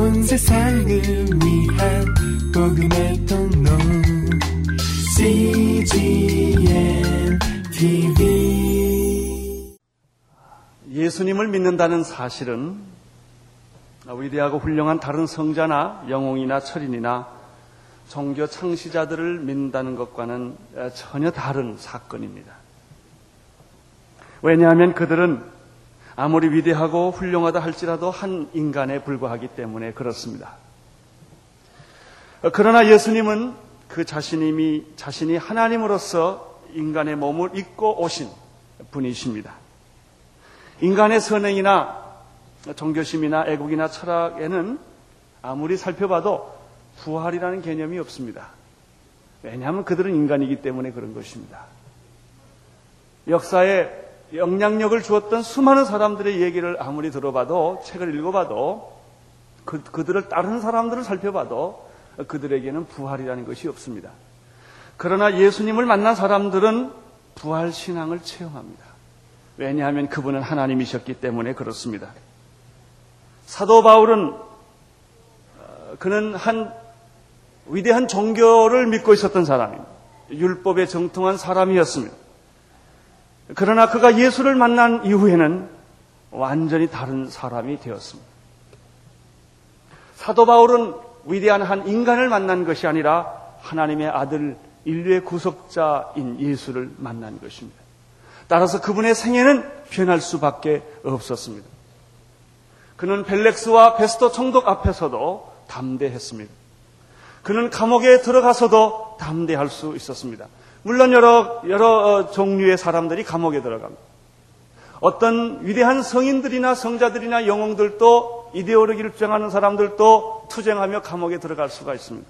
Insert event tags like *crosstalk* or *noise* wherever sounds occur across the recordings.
온 세상을 위한 복음의 통로 CGM TV 예수님을 믿는다는 사실은 위대하고 훌륭한 다른 성자나 영웅이나 철인이나 종교 창시자들을 믿는다는 것과는 전혀 다른 사건입니다. 왜냐하면 그들은 아무리 위대하고 훌륭하다 할지라도 한 인간에 불과하기 때문에 그렇습니다. 그러나 예수님은 그 자신이, 자신이 하나님으로서 인간의 몸을 입고 오신 분이십니다. 인간의 선행이나 종교심이나 애국이나 철학에는 아무리 살펴봐도 부활이라는 개념이 없습니다. 왜냐하면 그들은 인간이기 때문에 그런 것입니다. 역사에 영향력을 주었던 수많은 사람들의 얘기를 아무리 들어봐도 책을 읽어봐도 그, 그들을 따르는 사람들을 살펴봐도 그들에게는 부활이라는 것이 없습니다. 그러나 예수님을 만난 사람들은 부활 신앙을 체험합니다. 왜냐하면 그분은 하나님이셨기 때문에 그렇습니다. 사도 바울은 어, 그는 한 위대한 종교를 믿고 있었던 사람입니다. 율법에 정통한 사람이었습니다. 그러나 그가 예수를 만난 이후에는 완전히 다른 사람이 되었습니다. 사도 바울은 위대한 한 인간을 만난 것이 아니라 하나님의 아들 인류의 구속자인 예수를 만난 것입니다. 따라서 그분의 생애는 변할 수밖에 없었습니다. 그는 벨렉스와 베스토 총독 앞에서도 담대했습니다. 그는 감옥에 들어가서도 담대할 수 있었습니다. 물론 여러, 여러 어, 종류의 사람들이 감옥에 들어갑니다. 어떤 위대한 성인들이나 성자들이나 영웅들도 이데올로기를 주장하는 사람들도 투쟁하며 감옥에 들어갈 수가 있습니다.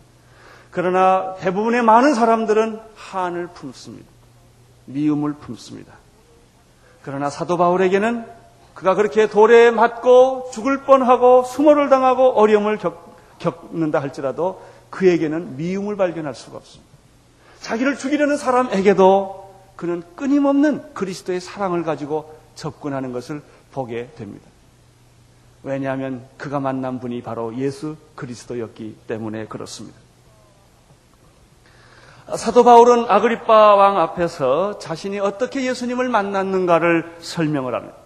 그러나 대부분의 많은 사람들은 한을 품습니다. 미움을 품습니다. 그러나 사도 바울에게는 그가 그렇게 돌에 맞고 죽을 뻔하고 수모를 당하고 어려움을 겪, 겪는다 할지라도 그에게는 미움을 발견할 수가 없습니다. 자기를 죽이려는 사람에게도 그는 끊임없는 그리스도의 사랑을 가지고 접근하는 것을 보게 됩니다. 왜냐하면 그가 만난 분이 바로 예수 그리스도였기 때문에 그렇습니다. 사도 바울은 아그리빠 왕 앞에서 자신이 어떻게 예수님을 만났는가를 설명을 합니다.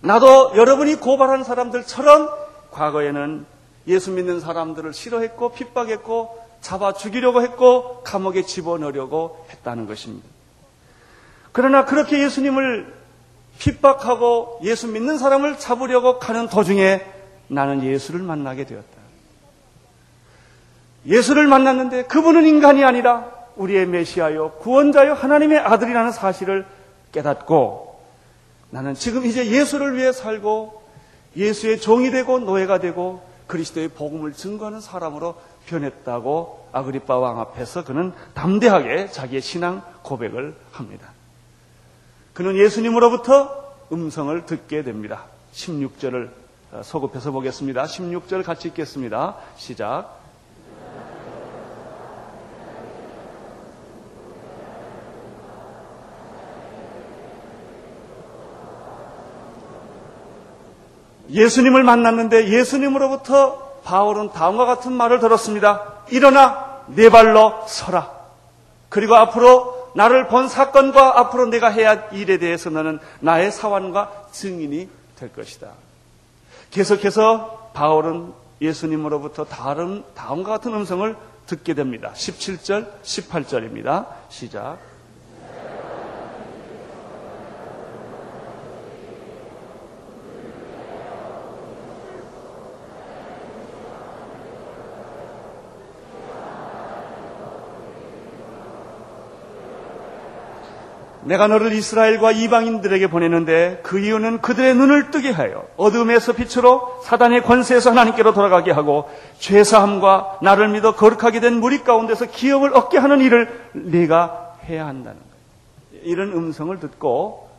나도 여러분이 고발한 사람들처럼 과거에는 예수 믿는 사람들을 싫어했고 핍박했고 잡아 죽이려고 했고 감옥에 집어넣으려고 했다는 것입니다. 그러나 그렇게 예수님을 핍박하고 예수 믿는 사람을 잡으려고 가는 도중에 나는 예수를 만나게 되었다. 예수를 만났는데 그분은 인간이 아니라 우리의 메시아요, 구원자요, 하나님의 아들이라는 사실을 깨닫고 나는 지금 이제 예수를 위해 살고 예수의 종이 되고 노예가 되고 그리스도의 복음을 증거하는 사람으로 변했다고 아그리빠 왕 앞에서 그는 담대하게 자기의 신앙 고백을 합니다. 그는 예수님으로부터 음성을 듣게 됩니다. 16절을 소급해서 보겠습니다. 16절 같이 읽겠습니다. 시작. 예수님을 만났는데 예수님으로부터 바울은 다음과 같은 말을 들었습니다. 일어나 네 발로 서라. 그리고 앞으로 나를 본 사건과 앞으로 내가 해야 할 일에 대해서 너는 나의 사원과 증인이 될 것이다. 계속해서 바울은 예수님으로부터 다른 다음과 같은 음성을 듣게 됩니다. 17절, 18절입니다. 시작. 내가 너를 이스라엘과 이방인들에게 보내는데 그 이유는 그들의 눈을 뜨게 하여 어둠에서 빛으로 사단의 권세에서 하나님께로 돌아가게 하고 죄사함과 나를 믿어 거룩하게 된 무리 가운데서 기업을 얻게 하는 일을 네가 해야 한다는 거예요. 이런 음성을 듣고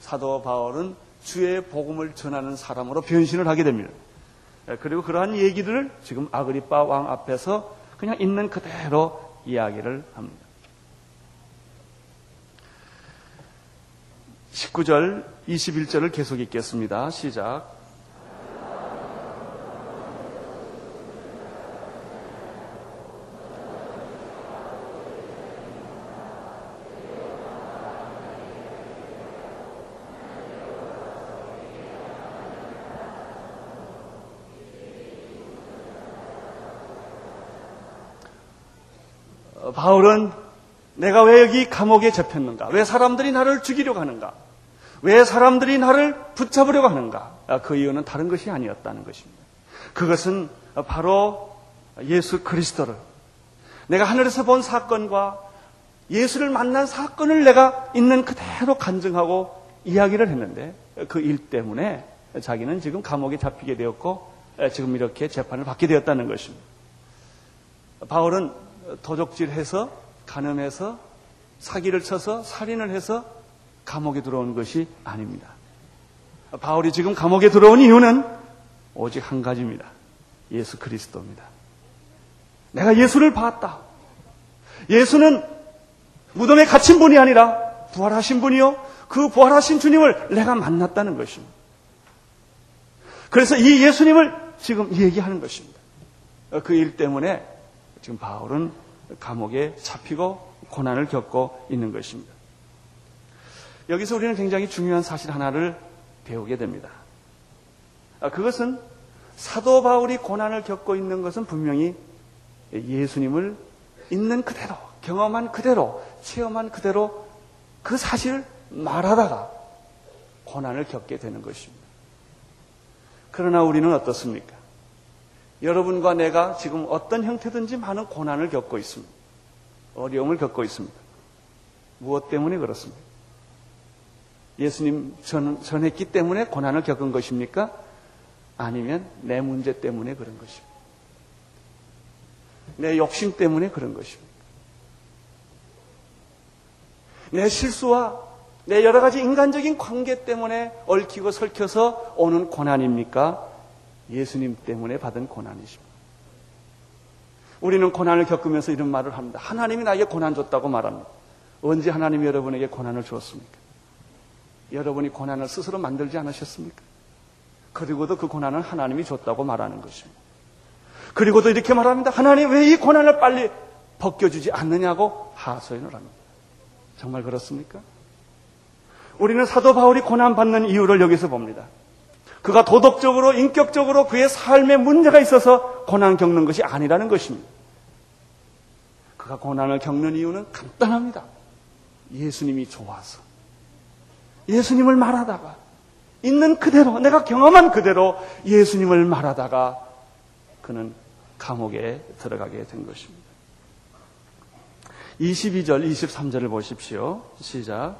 사도 바울은 주의 복음을 전하는 사람으로 변신을 하게 됩니다. 그리고 그러한 얘기들을 지금 아그리파 왕 앞에서 그냥 있는 그대로 이야기를 합니다. 19절, 21절을 계속 읽겠습니다. 시작. 어, 바울은 내가 왜 여기 감옥에 잡혔는가? 왜 사람들이 나를 죽이려고 하는가? 왜 사람들이 나를 붙잡으려고 하는가? 아, 그 이유는 다른 것이 아니었다는 것입니다. 그것은 바로 예수 그리스도를 내가 하늘에서 본 사건과 예수를 만난 사건을 내가 있는 그대로 간증하고 이야기를 했는데 그 일 때문에 자기는 지금 감옥에 잡히게 되었고 지금 이렇게 재판을 받게 되었다는 것입니다. 바울은 도적질해서 간음해서 사기를 쳐서 살인을 해서 감옥에 들어온 것이 아닙니다. 바울이 지금 감옥에 들어온 이유는 오직 한 가지입니다. 예수 그리스도입니다. 내가 예수를 봤다. 예수는 무덤에 갇힌 분이 아니라 부활하신 분이요. 그 부활하신 주님을 내가 만났다는 것입니다. 그래서 이 예수님을 지금 얘기하는 것입니다. 그 일 때문에 지금 바울은 감옥에 잡히고 고난을 겪고 있는 것입니다. 여기서 우리는 굉장히 중요한 사실 하나를 배우게 됩니다. 아, 그것은 사도 바울이 고난을 겪고 있는 것은 분명히 예수님을 있는 그대로, 경험한 그대로, 체험한 그대로 그 사실을 말하다가 고난을 겪게 되는 것입니다. 그러나 우리는 어떻습니까? 여러분과 내가 지금 어떤 형태든지 많은 고난을 겪고 있습니다. 어려움을 겪고 있습니다. 무엇 때문에 그렇습니까? 예수님 전, 전했기 때문에 고난을 겪은 것입니까? 아니면 내 문제 때문에 그런 것입니까? 내 욕심 때문에 그런 것입니까? 내 실수와 내 여러 가지 인간적인 관계 때문에 얽히고 설켜서 오는 고난입니까? 예수님 때문에 받은 고난이십니다. 우리는 고난을 겪으면서 이런 말을 합니다. 하나님이 나에게 고난 줬다고 말합니다. 언제 하나님이 여러분에게 고난을 주었습니까? 여러분이 고난을 스스로 만들지 않으셨습니까? 그리고도 그 고난은 하나님이 줬다고 말하는 것입니다. 그리고도 이렇게 말합니다. 하나님 왜 이 고난을 빨리 벗겨주지 않느냐고 하소연을 합니다. 정말 그렇습니까? 우리는 사도 바울이 고난받는 이유를 여기서 봅니다. 그가 도덕적으로, 인격적으로 그의 삶에 문제가 있어서 고난 겪는 것이 아니라는 것입니다. 그가 고난을 겪는 이유는 간단합니다. 예수님이 좋아서. 예수님을 말하다가, 있는 그대로, 내가 경험한 그대로 예수님을 말하다가 그는 감옥에 들어가게 된 것입니다. 22절, 23절을 보십시오. 시작.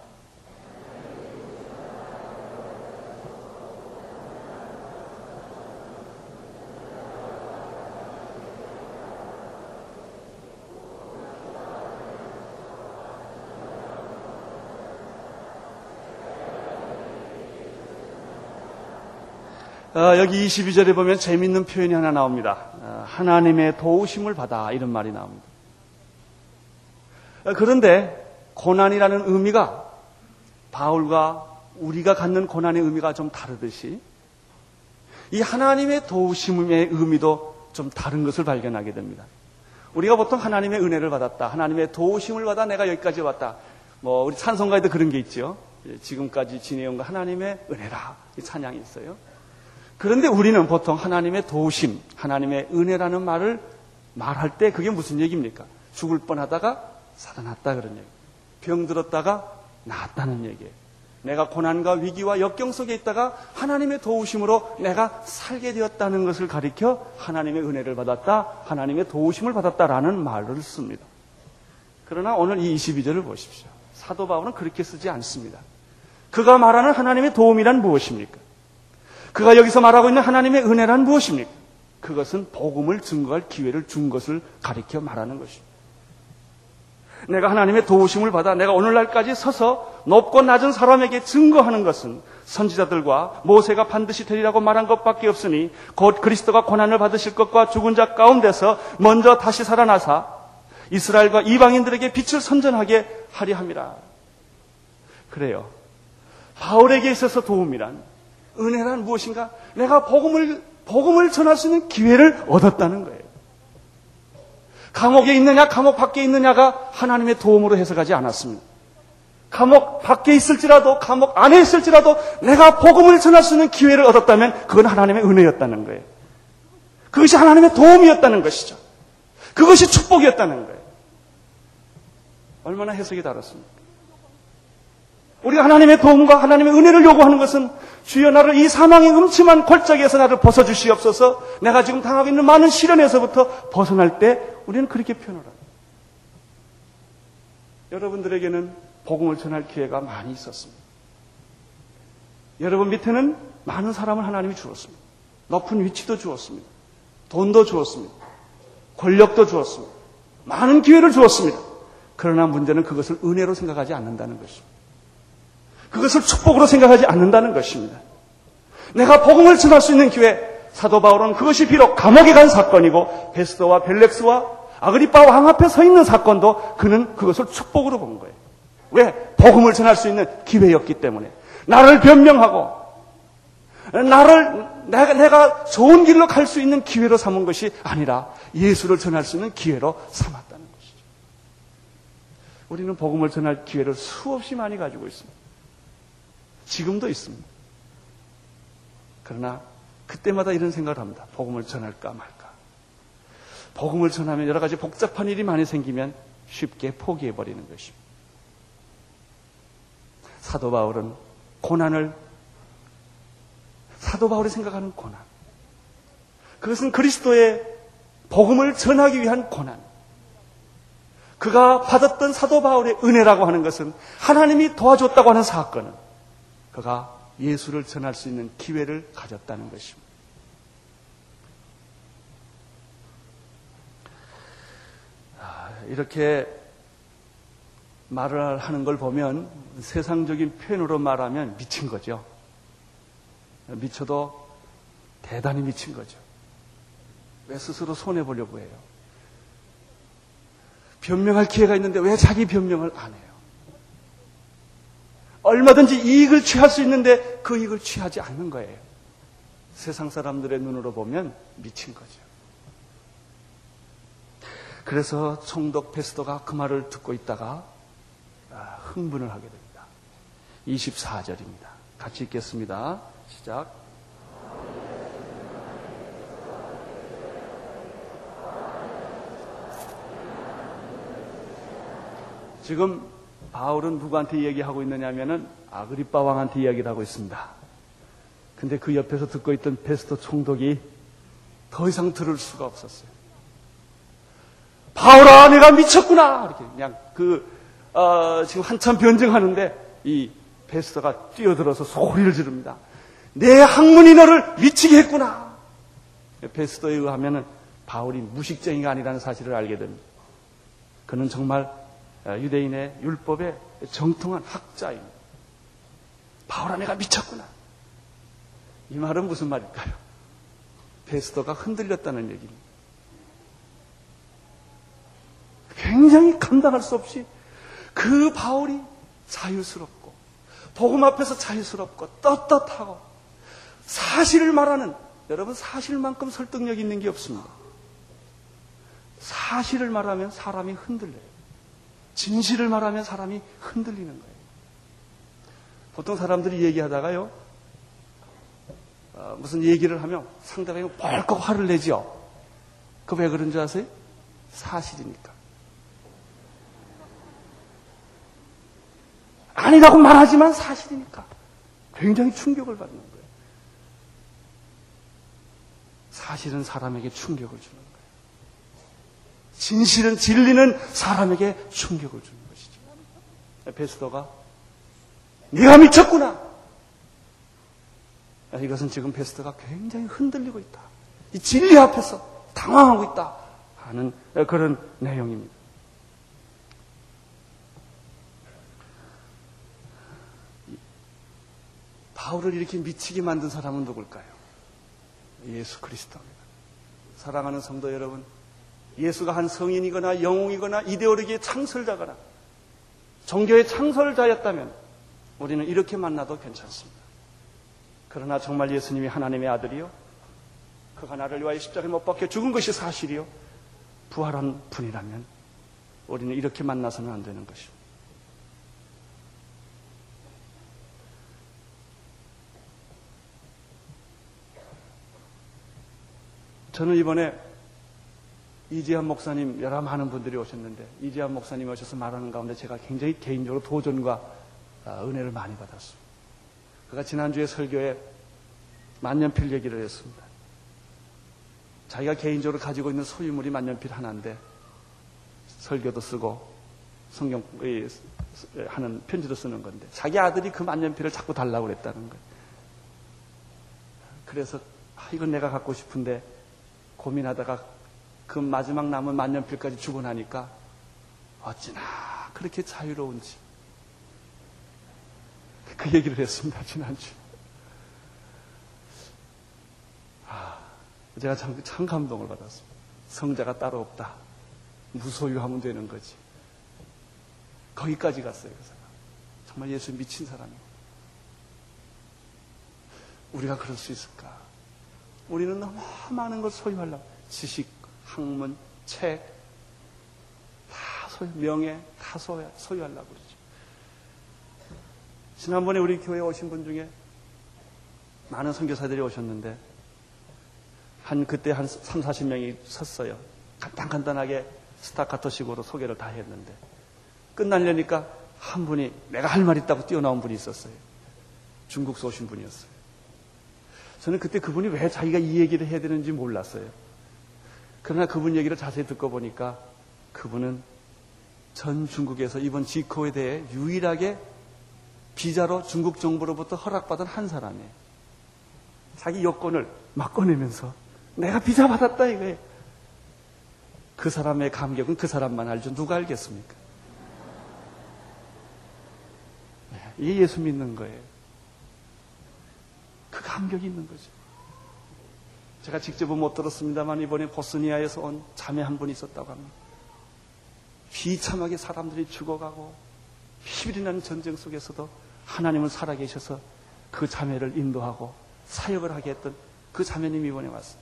어, 여기 22절에 보면 재밌는 표현이 하나 나옵니다. 어, 하나님의 도우심을 받아 이런 말이 나옵니다. 어, 그런데 고난이라는 의미가 바울과 우리가 갖는 고난의 의미가 좀 다르듯이 이 하나님의 도우심의 의미도 좀 다른 것을 발견하게 됩니다. 우리가 보통 하나님의 은혜를 받았다. 하나님의 도우심을 받아 내가 여기까지 왔다. 뭐 우리 찬송가에도 그런 게 있죠. 지금까지 지내온 거 하나님의 은혜라. 이 찬양이 있어요. 그런데 우리는 보통 하나님의 도우심, 하나님의 은혜라는 말을 말할 때 그게 무슨 얘기입니까? 죽을 뻔하다가 살아났다 그런 얘기. 병 들었다가 나았다는 얘기예요. 내가 고난과 위기와 역경 속에 있다가 하나님의 도우심으로 내가 살게 되었다는 것을 가리켜 하나님의 은혜를 받았다, 하나님의 도우심을 받았다라는 말을 씁니다. 그러나 오늘 이 22절을 보십시오. 사도 바울은 그렇게 쓰지 않습니다. 그가 말하는 하나님의 도움이란 무엇입니까? 그가 여기서 말하고 있는 하나님의 은혜란 무엇입니까? 그것은 복음을 증거할 기회를 준 것을 가리켜 말하는 것입니다. 내가 하나님의 도우심을 받아 내가 오늘날까지 서서 높고 낮은 사람에게 증거하는 것은 선지자들과 모세가 반드시 되리라고 말한 것밖에 없으니 곧 그리스도가 고난을 받으실 것과 죽은 자 가운데서 먼저 다시 살아나사 이스라엘과 이방인들에게 빛을 선전하게 하려 함이라. 그래요. 바울에게 있어서 도움이란 은혜란 무엇인가? 내가 복음을, 복음을 전할 수 있는 기회를 얻었다는 거예요. 감옥에 있느냐, 감옥 밖에 있느냐가 하나님의 도움으로 해석하지 않았습니다. 감옥 밖에 있을지라도, 감옥 안에 있을지라도 내가 복음을 전할 수 있는 기회를 얻었다면 그건 하나님의 은혜였다는 거예요. 그것이 하나님의 도움이었다는 것이죠. 그것이 축복이었다는 거예요. 얼마나 해석이 다릅습니까? 우리가 하나님의 도움과 하나님의 은혜를 요구하는 것은 주여 나를 이 사망의 음침한 골짜기에서 나를 벗어주시옵소서 내가 지금 당하고 있는 많은 시련에서부터 벗어날 때 우리는 그렇게 표현을 합니다. 여러분들에게는 복음을 전할 기회가 많이 있었습니다. 여러분 밑에는 많은 사람을 하나님이 주었습니다. 높은 위치도 주었습니다. 돈도 주었습니다. 권력도 주었습니다. 많은 기회를 주었습니다. 그러나 문제는 그것을 은혜로 생각하지 않는다는 것입니다. 그것을 축복으로 생각하지 않는다는 것입니다. 내가 복음을 전할 수 있는 기회, 사도 바울은 그것이 비록 감옥에 간 사건이고 베스도와 벨렉스와 아그리파 왕 앞에 서 있는 사건도 그는 그것을 축복으로 본 거예요. 왜? 복음을 전할 수 있는 기회였기 때문에. 나를 변명하고 나를 내가, 내가 좋은 길로 갈 수 있는 기회로 삼은 것이 아니라 예수를 전할 수 있는 기회로 삼았다는 것이죠. 우리는 복음을 전할 기회를 수없이 많이 가지고 있습니다. 지금도 있습니다. 그러나 그때마다 이런 생각을 합니다. 복음을 전할까 말까. 복음을 전하면 여러 가지 복잡한 일이 많이 생기면 쉽게 포기해버리는 것입니다. 사도 바울은 고난을 사도 바울이 생각하는 고난. 그것은 그리스도의 복음을 전하기 위한 고난. 그가 받았던 사도 바울의 은혜라고 하는 것은 하나님이 도와줬다고 하는 사건은 그가 예수를 전할 수 있는 기회를 가졌다는 것입니다. 아, 이렇게 말을 하는 걸 보면 세상적인 표현으로 말하면 미친 거죠. 미쳐도 대단히 미친 거죠. 왜 스스로 손해보려고 해요? 변명할 기회가 있는데 왜 자기 변명을 안 해요? 얼마든지 이익을 취할 수 있는데 그 이익을 취하지 않는 거예요. 세상 사람들의 눈으로 보면 미친 거죠. 그래서 총독 베스터가 그 말을 듣고 있다가 아, 흥분을 하게 됩니다. 24절입니다. 같이 읽겠습니다. 시작. 지금 바울은 누구한테 얘기하고 있느냐면은 아그리빠 왕한테 이야기를 하고 있습니다. 근데 그 옆에서 듣고 있던 베스터 총독이 더 이상 들을 수가 없었어요. 바울아, 내가 미쳤구나! 이렇게 그냥 그, 어, 지금 한참 변증하는데 이 베스터가 뛰어들어서 소리를 지릅니다. 내 학문이 너를 미치게 했구나. 베스터에 의하면 바울이 무식쟁이가 아니라는 사실을 알게 됩니다. 그는 정말 유대인의 율법에 정통한 학자입니다. 바울 아 내가 미쳤구나. 이 말은 무슨 말일까요? 베스터가 흔들렸다는 얘기입니다. 굉장히 감당할 수 없이 그 바울이 자유스럽고 복음 앞에서 자유스럽고 떳떳하고 사실을 말하는 여러분 사실만큼 설득력 있는 게 없습니다. 사실을 말하면 사람이 흔들려요. 진실을 말하면 사람이 흔들리는 거예요. 보통 사람들이 얘기하다가요, 어, 무슨 얘기를 하면 상대방이 벌컥 화를 내죠. 그왜 그런 줄 아세요? 사실이니까. 아니라고 말하지만 사실이니까. 굉장히 충격을 받는 거예요. 사실은 사람에게 충격을 주는 거예요. 진실은 진리는 사람에게 충격을 주는 것이죠. 베스더가 네가 미쳤구나. 이것은 지금 베스더가 굉장히 흔들리고 있다. 이 진리 앞에서 당황하고 있다 하는 그런 내용입니다. 바울을 이렇게 미치게 만든 사람은 누굴까요? 예수 그리스도입니다. 사랑하는 성도 여러분, 예수가 한 성인이거나 영웅이거나 이데올로기의 창설자거나 종교의 창설자였다면 우리는 이렇게 만나도 괜찮습니다. 그러나 정말 예수님이 하나님의 아들이요. 그가 나를 위하여 십자가에 못 박혀 죽은 것이 사실이요. 부활한 분이라면 우리는 이렇게 만나서는 안 되는 것입니다. 저는 이번에 이재한 목사님 여러 많은 분들이 오셨는데 이재한 목사님 오셔서 말하는 가운데 제가 굉장히 개인적으로 도전과 아, 은혜를 많이 받았습니다. 그가 지난주에 설교에 만년필 얘기를 했습니다. 자기가 개인적으로 가지고 있는 소유물이 만년필 하나인데 설교도 쓰고 성경 하는 편지도 쓰는 건데 자기 아들이 그 만년필을 자꾸 달라고 그랬다는 거예요. 그래서 아, 이건 내가 갖고 싶은데 고민하다가 그 마지막 남은 만년필까지 주고 나니까 어찌나 그렇게 자유로운지 그 얘기를 했습니다 지난주. 아, 제가 참, 참 감동을 받았습니다. 성자가 따로 없다. 무소유하면 되는 거지. 거기까지 갔어요, 그 사람. 정말 예수 미친 사람이에요. 우리가 그럴 수 있을까? 우리는 너무 많은 걸 소유하려고. 지식, 학문, 책, 다 소유, 명예, 다 소유, 소유하려고 그러죠. 지난번에 우리 교회에 오신 분 중에 많은 선교사들이 오셨는데, 한, 그때 한 3, 40명이 섰어요. 간단간단하게 스타카토 식으로 소개를 다 했는데, 끝날려니까 한 분이 내가 할 말 있다고 뛰어나온 분이 있었어요. 중국서 오신 분이었어요. 저는 그때 그분이 왜 자기가 이 얘기를 해야 되는지 몰랐어요. 그러나 그분 얘기를 자세히 듣고 보니까 그분은 전 중국에서 이번 지코에 대해 유일하게 비자로 중국 정부로부터 허락받은 한 사람이에요. 자기 여권을 막 꺼내면서 내가 비자 받았다 이거예요. 그 사람의 감격은 그 사람만 알죠. 누가 알겠습니까? 네, 이게 예수 믿는 거예요. 그 감격이 있는 거죠. 제가 직접은 못 들었습니다만 이번에 보스니아에서 온 자매 한 분이 있었다고 합니다. 비참하게 사람들이 죽어가고 피비 나는 전쟁 속에서도 하나님은 살아계셔서 그 자매를 인도하고 사역을 하게 했던 그 자매님이 이번에 왔어요.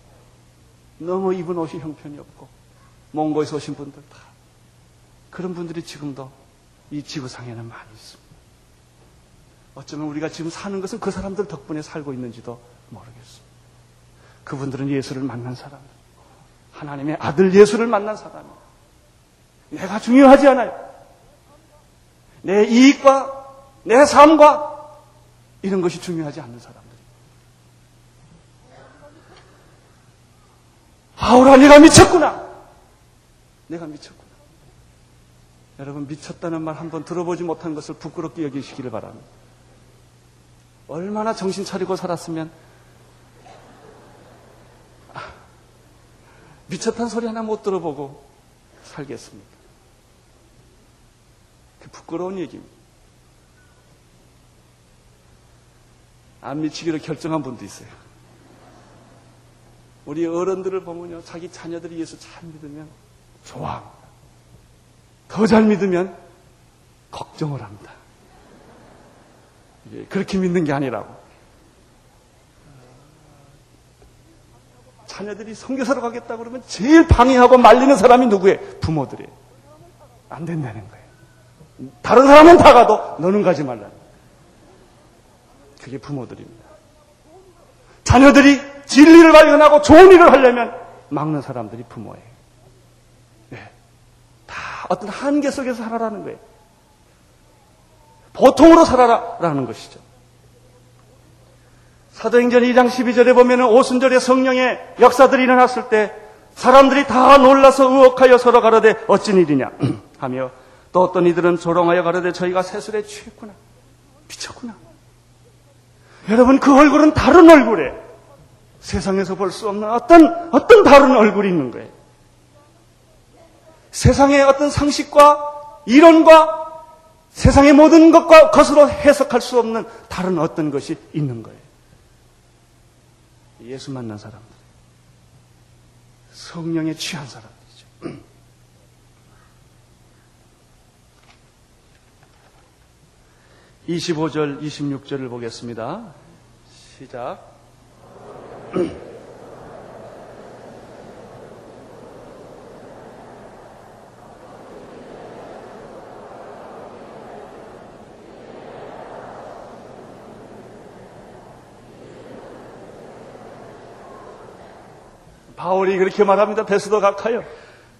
너무 입은 옷이 형편이 없고 몽고에서 오신 분들 다 그런 분들이 지금도 이 지구상에는 많이 있습니다. 어쩌면 우리가 지금 사는 것은 그 사람들 덕분에 살고 있는지도 모르겠습니다. 그분들은 예수를 만난 사람, 하나님의 아들 예수를 만난 사람이에요. 내가 중요하지 않아요. 내 이익과 내 삶과 이런 것이 중요하지 않는 사람들. 아우라, 내가 미쳤구나. 내가 미쳤구나. 여러분, 미쳤다는 말 한번 들어보지 못한 것을 부끄럽게 여기시기를 바랍니다. 얼마나 정신 차리고 살았으면 미쳤다는 소리 하나 못 들어보고 살겠습니까? 그 부끄러운 얘기입니다. 안 미치기로 결정한 분도 있어요. 우리 어른들을 보면요, 자기 자녀들이 예수 잘 믿으면 좋아. 더 잘 믿으면 걱정을 합니다. 예, 그렇게 믿는 게 아니라고. 자녀들이 성교사로 가겠다 그러면 제일 방해하고 말리는 사람이 누구예요? 부모들이에요. 안 된다는 거예요. 다른 사람은 다 가도 너는 가지 말라. 그게 부모들입니다. 자녀들이 진리를 발견하고 좋은 일을 하려면 막는 사람들이 부모예요. 네. 다 어떤 한계 속에서 살아라는 거예요. 보통으로 살아라라는 것이죠. 사도행전 2장 12절에 보면 오순절에 성령의 역사들이 일어났을 때 사람들이 다 놀라서 의혹하여 서로 가로되 어찌 일이냐 *clears throat* 하며 또 어떤 이들은 조롱하여 가로되 저희가 세술에 취했구나. 미쳤구나. 여러분 그 얼굴은 다른 얼굴에 세상에서 볼 수 없는 어떤 어떤 다른 얼굴이 있는 거예요. 세상의 어떤 상식과 이론과 세상의 모든 것과 것으로 해석할 수 없는 다른 어떤 것이 있는 거예요. 예수 만난 사람들. 성령에 취한 사람들이죠. *clears throat* 25절, 26절을 보겠습니다. 시작. *clears throat* 바울이 그렇게 말합니다. 베스도 각하여.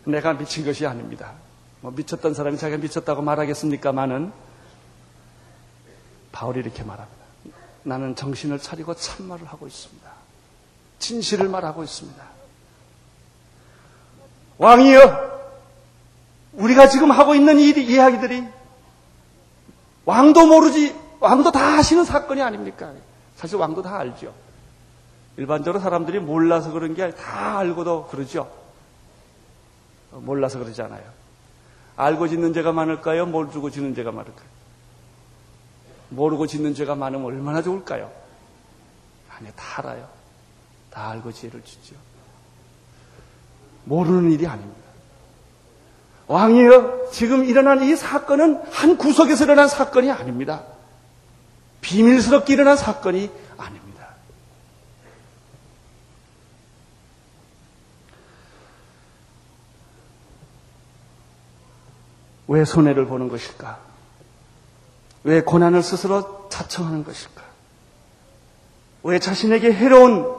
내가 미친 것이 아닙니다. 뭐 미쳤던 사람이 자기가 미쳤다고 말하겠습니까마는 바울이 이렇게 말합니다. 나는 정신을 차리고 참말을 하고 있습니다. 진실을 말하고 있습니다. 왕이여, 우리가 지금 하고 있는 이 이야기들이 왕도 모르지, 왕도 다 아시는 사건이 아닙니까? 사실 왕도 다 알죠. 일반적으로 사람들이 몰라서 그런 게 다 알고도 그러죠. 몰라서 그러잖아요. 알고 짓는 죄가 많을까요? 모르고 짓는 죄가 많을까요? 모르고 짓는 죄가 많으면 얼마나 좋을까요? 아니, 다 알아요. 다 알고 죄를 짓죠. 모르는 일이 아닙니다. 왕이여, 지금 일어난 이 사건은 한 구석에서 일어난 사건이 아닙니다. 비밀스럽게 일어난 사건이 아닙니다. 왜 손해를 보는 것일까? 왜 고난을 스스로 자청하는 것일까? 왜 자신에게 해로운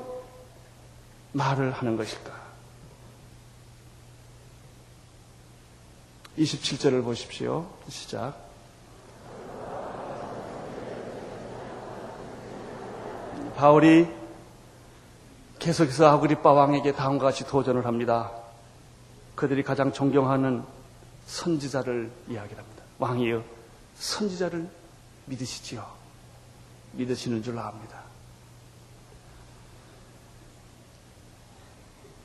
말을 하는 것일까? 27절을 보십시오. 시작. 바울이 계속해서 아그리빠 왕에게 다음과 같이 도전을 합니다. 그들이 가장 존경하는 선지자를 이야기합니다. 왕이여, 선지자를 믿으시지요. 믿으시는 줄 압니다.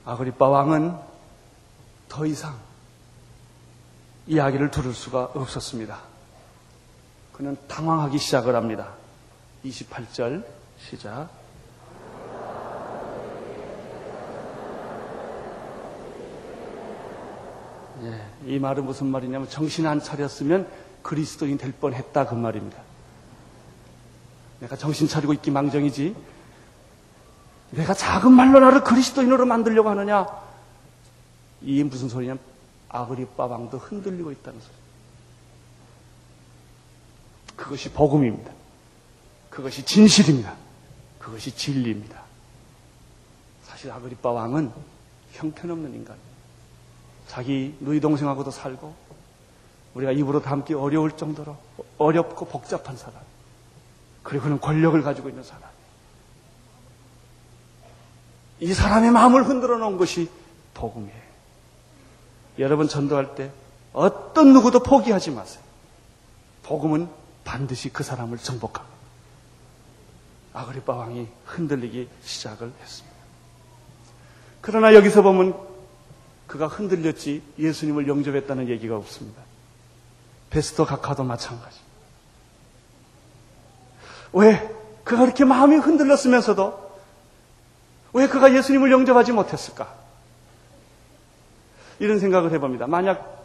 아그리빠 왕은 더 이상 이야기를 들을 수가 없었습니다. 그는 당황하기 시작을 합니다. 28절 시작. 예, 이 말은 무슨 말이냐면 정신 안 차렸으면 그리스도인 될 뻔했다 그 말입니다. 내가 정신 차리고 있기 망정이지. 내가 작은 말로 나를 그리스도인으로 만들려고 하느냐? 이게 무슨 소리냐면 아그리빠 왕도 흔들리고 있다는 소리. 그것이 복음입니다. 그것이 진실입니다. 그것이 진리입니다. 사실 아그리빠 왕은 형편없는 인간입니다. 자기 누이 동생하고도 살고 우리가 입으로 담기 어려울 정도로 어렵고 복잡한 사람. 그리고 그는 권력을 가지고 있는 사람. 이 사람의 마음을 흔들어 놓은 것이 복음이에요. 여러분 전도할 때 어떤 누구도 포기하지 마세요. 복음은 반드시 그 사람을 정복합니다. 아그리빠 왕이 흔들리기 시작을 했습니다. 그러나 여기서 보면 그가 흔들렸지 예수님을 영접했다는 얘기가 없습니다. 베스터 각하도 마찬가지. 왜? 그가 그렇게 마음이 흔들렸으면서도 왜 그가 예수님을 영접하지 못했을까? 이런 생각을 해봅니다. 만약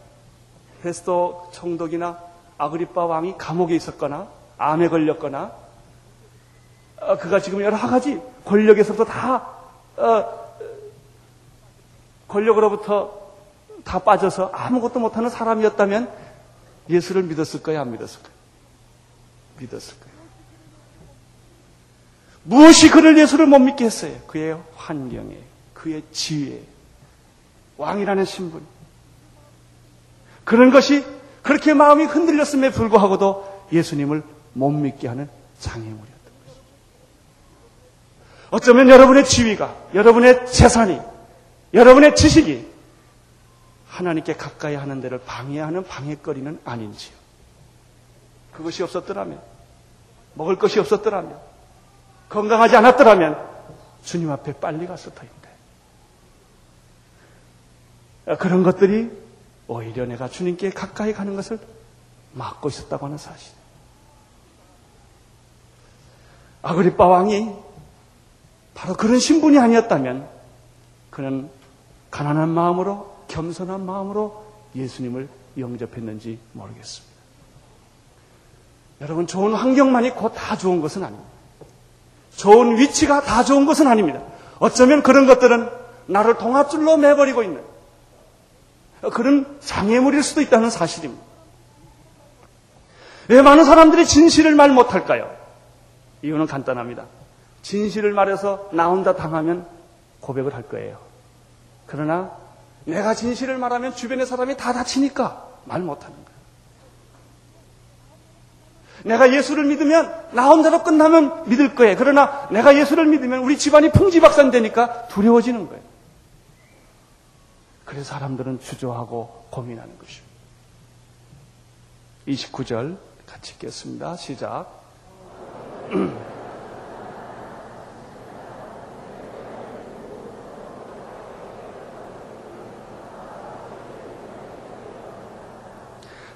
베스터 총독이나 아그리빠 왕이 감옥에 있었거나 암에 걸렸거나 어, 그가 지금 여러 가지 권력에서부터 다 어, 권력으로부터 다 빠져서 아무것도 못하는 사람이었다면 예수를 믿었을 거야, 안 믿었을 거야? 믿었을 거야. 무엇이 그를 예수를 못 믿게 했어요? 그의 환경에, 그의 지위에, 왕이라는 신분. 그런 것이 그렇게 마음이 흔들렸음에 불구하고도 예수님을 못 믿게 하는 장애물이었던 것입니다. 어쩌면 여러분의 지위가, 여러분의 재산이, 여러분의 지식이 하나님께 가까이 하는 데를 방해하는 방해거리는 아닌지요. 그것이 없었더라면, 먹을 것이 없었더라면, 건강하지 않았더라면 주님 앞에 빨리 갔을 터인데. 그런 것들이 오히려 내가 주님께 가까이 가는 것을 막고 있었다고 하는 사실. 아그리빠 왕이 바로 그런 신분이 아니었다면 그는 가난한 마음으로 겸손한 마음으로 예수님을 영접했는지 모르겠습니다. 여러분 좋은 환경만이 곧 다 좋은 것은 아닙니다. 좋은 위치가 다 좋은 것은 아닙니다. 어쩌면 그런 것들은 나를 동아줄로 매버리고 있는 그런 장애물일 수도 있다는 사실입니다. 왜 많은 사람들이 진실을 말 못할까요? 이유는 간단합니다. 진실을 말해서 나 혼자 당하면 고백을 할 거예요. 그러나 내가 진실을 말하면 주변의 사람이 다 다치니까 말 못하는 거예요. 내가 예수를 믿으면 나 혼자로 끝나면 믿을 거예요. 그러나 내가 예수를 믿으면 우리 집안이 풍지박산되니까 두려워지는 거예요. 그래서 사람들은 주저하고 고민하는 것입니다. 29절 같이 읽겠습니다. 시작. *clears throat*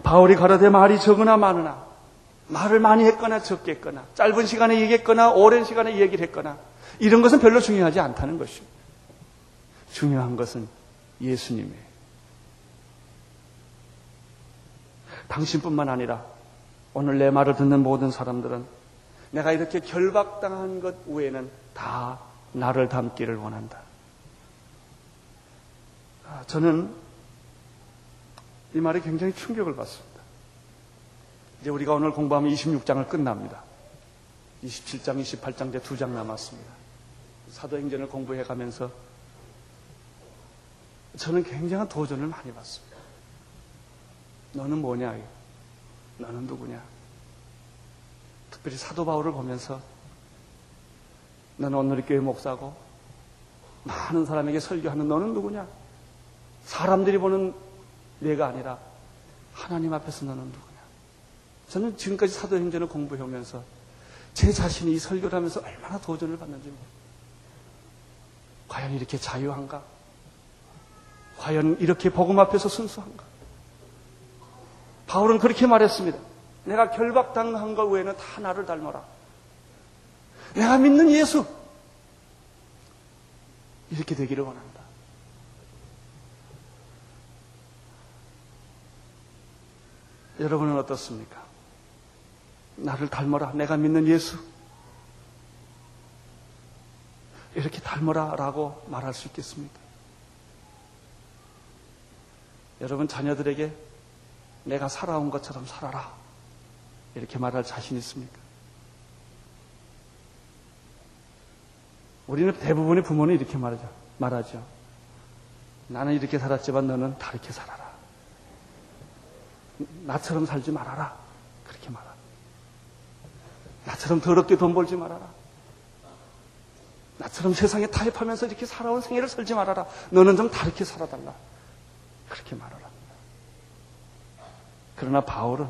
바울이 가라되 말이 적으나 많으나 말을 많이 했거나 적게 했거나 짧은 시간에 얘기했거나 오랜 시간에 얘기를 했거나 이런 것은 별로 중요하지 않다는 것입니다. 중요한 것은 예수님이에요. 당신뿐만 아니라 오늘 내 말을 듣는 모든 사람들은 내가 이렇게 결박당한 것 외에는 다 나를 닮기를 원한다. 아, 저는 이 말에 굉장히 충격을 받습니다. 이제 우리가 오늘 공부하면 26장을 끝납니다. 27장, 28장 이제 두 장 남았습니다. 사도행전을 공부해 가면서 저는 굉장한 도전을 많이 받습니다. 너는 뭐냐? 너는 누구냐? 특별히 사도 바울을 보면서 너는 오늘 교회 목사고 많은 사람에게 설교하는 너는 누구냐? 사람들이 보는 내가 아니라 하나님 앞에서 너는 누구냐? 저는 지금까지 사도행전을 공부해 오면서 제 자신이 이 설교를 하면서 얼마나 도전을 받는지. 과연 이렇게 자유한가? 과연 이렇게 복음 앞에서 순수한가? 바울은 그렇게 말했습니다. 내가 결박당한 것 외에는 다 나를 닮아라. 내가 믿는 예수. 이렇게 되기를 원한다. 여러분은 어떻습니까? 나를 닮아라. 내가 믿는 예수. 이렇게 닮아라 라고 말할 수 있겠습니까? 여러분 자녀들에게 내가 살아온 것처럼 살아라. 이렇게 말할 자신 있습니까? 우리는 대부분의 부모는 이렇게 말하죠. 말하죠. 나는 이렇게 살았지만 너는 다르게 살아라. 나처럼 살지 말아라. 그렇게 말하. 나처럼 더럽게 돈 벌지 말아라. 나처럼 세상에 타협하면서 이렇게 살아온 생애를 살지 말아라. 너는 좀 다르게 살아달라. 그렇게 말하라. 그러나 바울은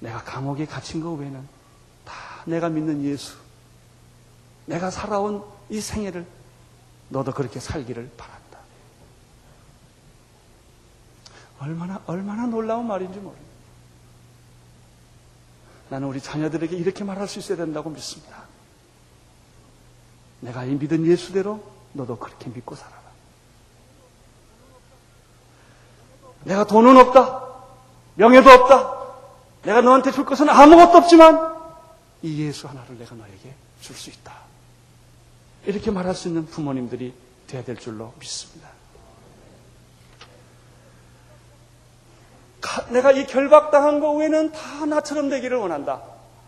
내가 감옥에 갇힌 것 외에는 다 내가 믿는 예수, 내가 살아온 이 생애를 너도 그렇게 살기를 바란다. 얼마나, 얼마나 놀라운 말인지 모릅니다. 나는 우리 자녀들에게 이렇게 말할 수 있어야 된다고 믿습니다. 내가 이 믿은 예수대로 너도 그렇게 믿고 살아라. 내가 돈은 없다. 명예도 없다. 내가 너한테 줄 것은 아무것도 없지만 이 예수 하나를 내가 너에게 줄 수 있다. 이렇게 말할 수 있는 부모님들이 돼야 될 줄로 믿습니다. 내가 이 결박당한 거 외에는 다 나처럼 되기를 원한다.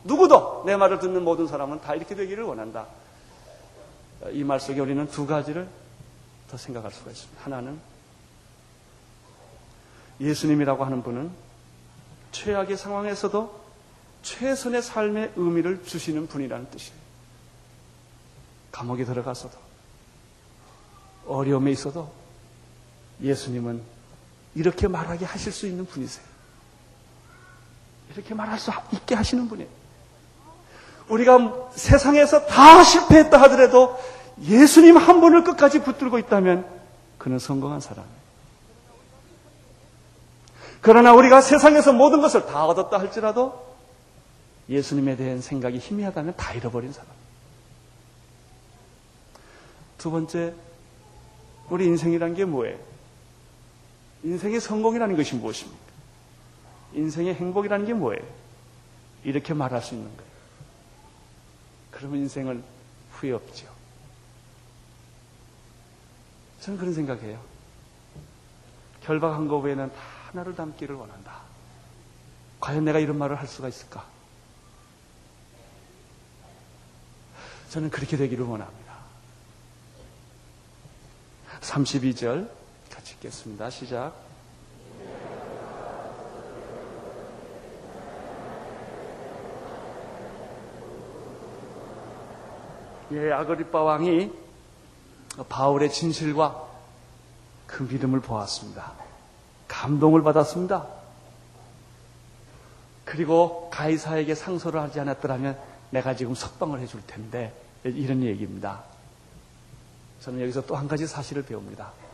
누구도 내 말을 듣는 모든 사람은 다 이렇게 되기를 원한다. 이 말 속에 우리는 두 가지를 더 생각할 수가 있습니다. 하나는 예수님이라고 하는 분은 최악의 상황에서도 최선의 삶의 의미를 주시는 분이라는 뜻이에요. 감옥에 들어가서도 어려움에 있어도 예수님은 이렇게 말하게 하실 수 있는 분이세요. 이렇게 말할 수 있게 하시는 분이에요. 우리가 세상에서 다 실패했다 하더라도 예수님 한 분을 끝까지 붙들고 있다면 그는 성공한 사람이에요. 그러나 우리가 세상에서 모든 것을 다 얻었다 할지라도 예수님에 대한 생각이 희미하다면 다 잃어버린 사람. 두 번째, 우리 인생이란 게 뭐예요? 인생의 성공이라는 것이 무엇입니까? 인생의 행복이라는 게 뭐예요? 이렇게 말할 수 있는 거예요. 그러면 인생은 후회 없죠. 저는 그런 생각해요. 결박한 것 외에는 다 하나를 담기를 원한다. 과연 내가 이런 말을 할 수가 있을까? 저는 그렇게 되기를 원합니다. 32절 같이 읽겠습니다. 시작. 예, 아그리빠 왕이 바울의 진실과 그 믿음을 보았습니다. 감동을 받았습니다. 그리고 가이사에게 상소를 하지 않았더라면 내가 지금 석방을 해줄 텐데 이런 얘기입니다. 저는 여기서 또 한 가지 사실을 배웁니다.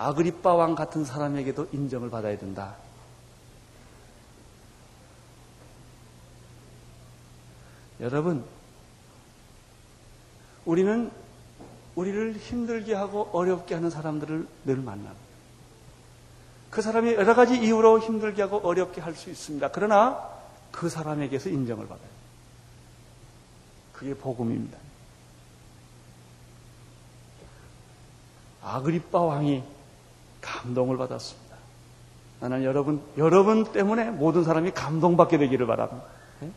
아그리빠 왕 같은 사람에게도 인정을 받아야 된다. 여러분, 우리는 우리를 힘들게 하고 어렵게 하는 사람들을 늘 만납니다. 그 사람이 여러 가지 이유로 힘들게 하고 어렵게 할 수 있습니다. 그러나 그 사람에게서 인정을 받아요. 그게 복음입니다. 아그리빠 왕이 감동을 받았습니다. 나는 여러분, 여러분 때문에 모든 사람이 감동받게 되기를 바랍니다. 네?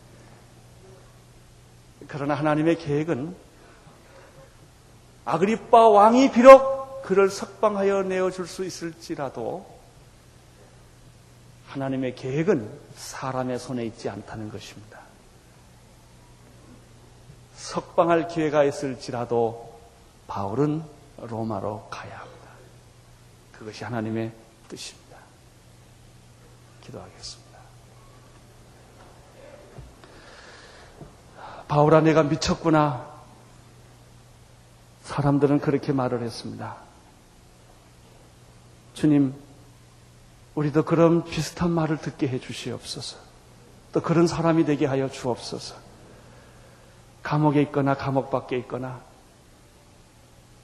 그러나 하나님의 계획은 아그리빠 왕이 비록 그를 석방하여 내어줄 수 있을지라도 하나님의 계획은 사람의 손에 있지 않다는 것입니다. 석방할 기회가 있을지라도 바울은 로마로 가야 합니다. 그것이 하나님의 뜻입니다. 기도하겠습니다. 바울아 내가 미쳤구나. 사람들은 그렇게 말을 했습니다. 주님, 우리도 그런 비슷한 말을 듣게 해 주시옵소서. 또 그런 사람이 되게 하여 주옵소서. 감옥에 있거나 감옥 밖에 있거나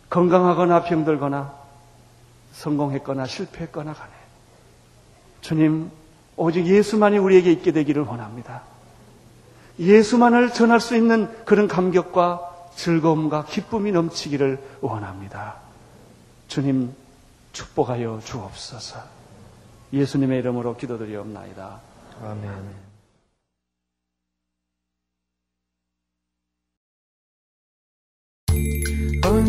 건강하거나 병들거나 성공했거나 실패했거나 간에 주님 오직 예수만이 우리에게 있게 되기를 원합니다. 예수만을 전할 수 있는 그런 감격과 즐거움과 기쁨이 넘치기를 원합니다. 주님 축복하여 주옵소서. 예수님의 이름으로 기도드리옵나이다. 아멘.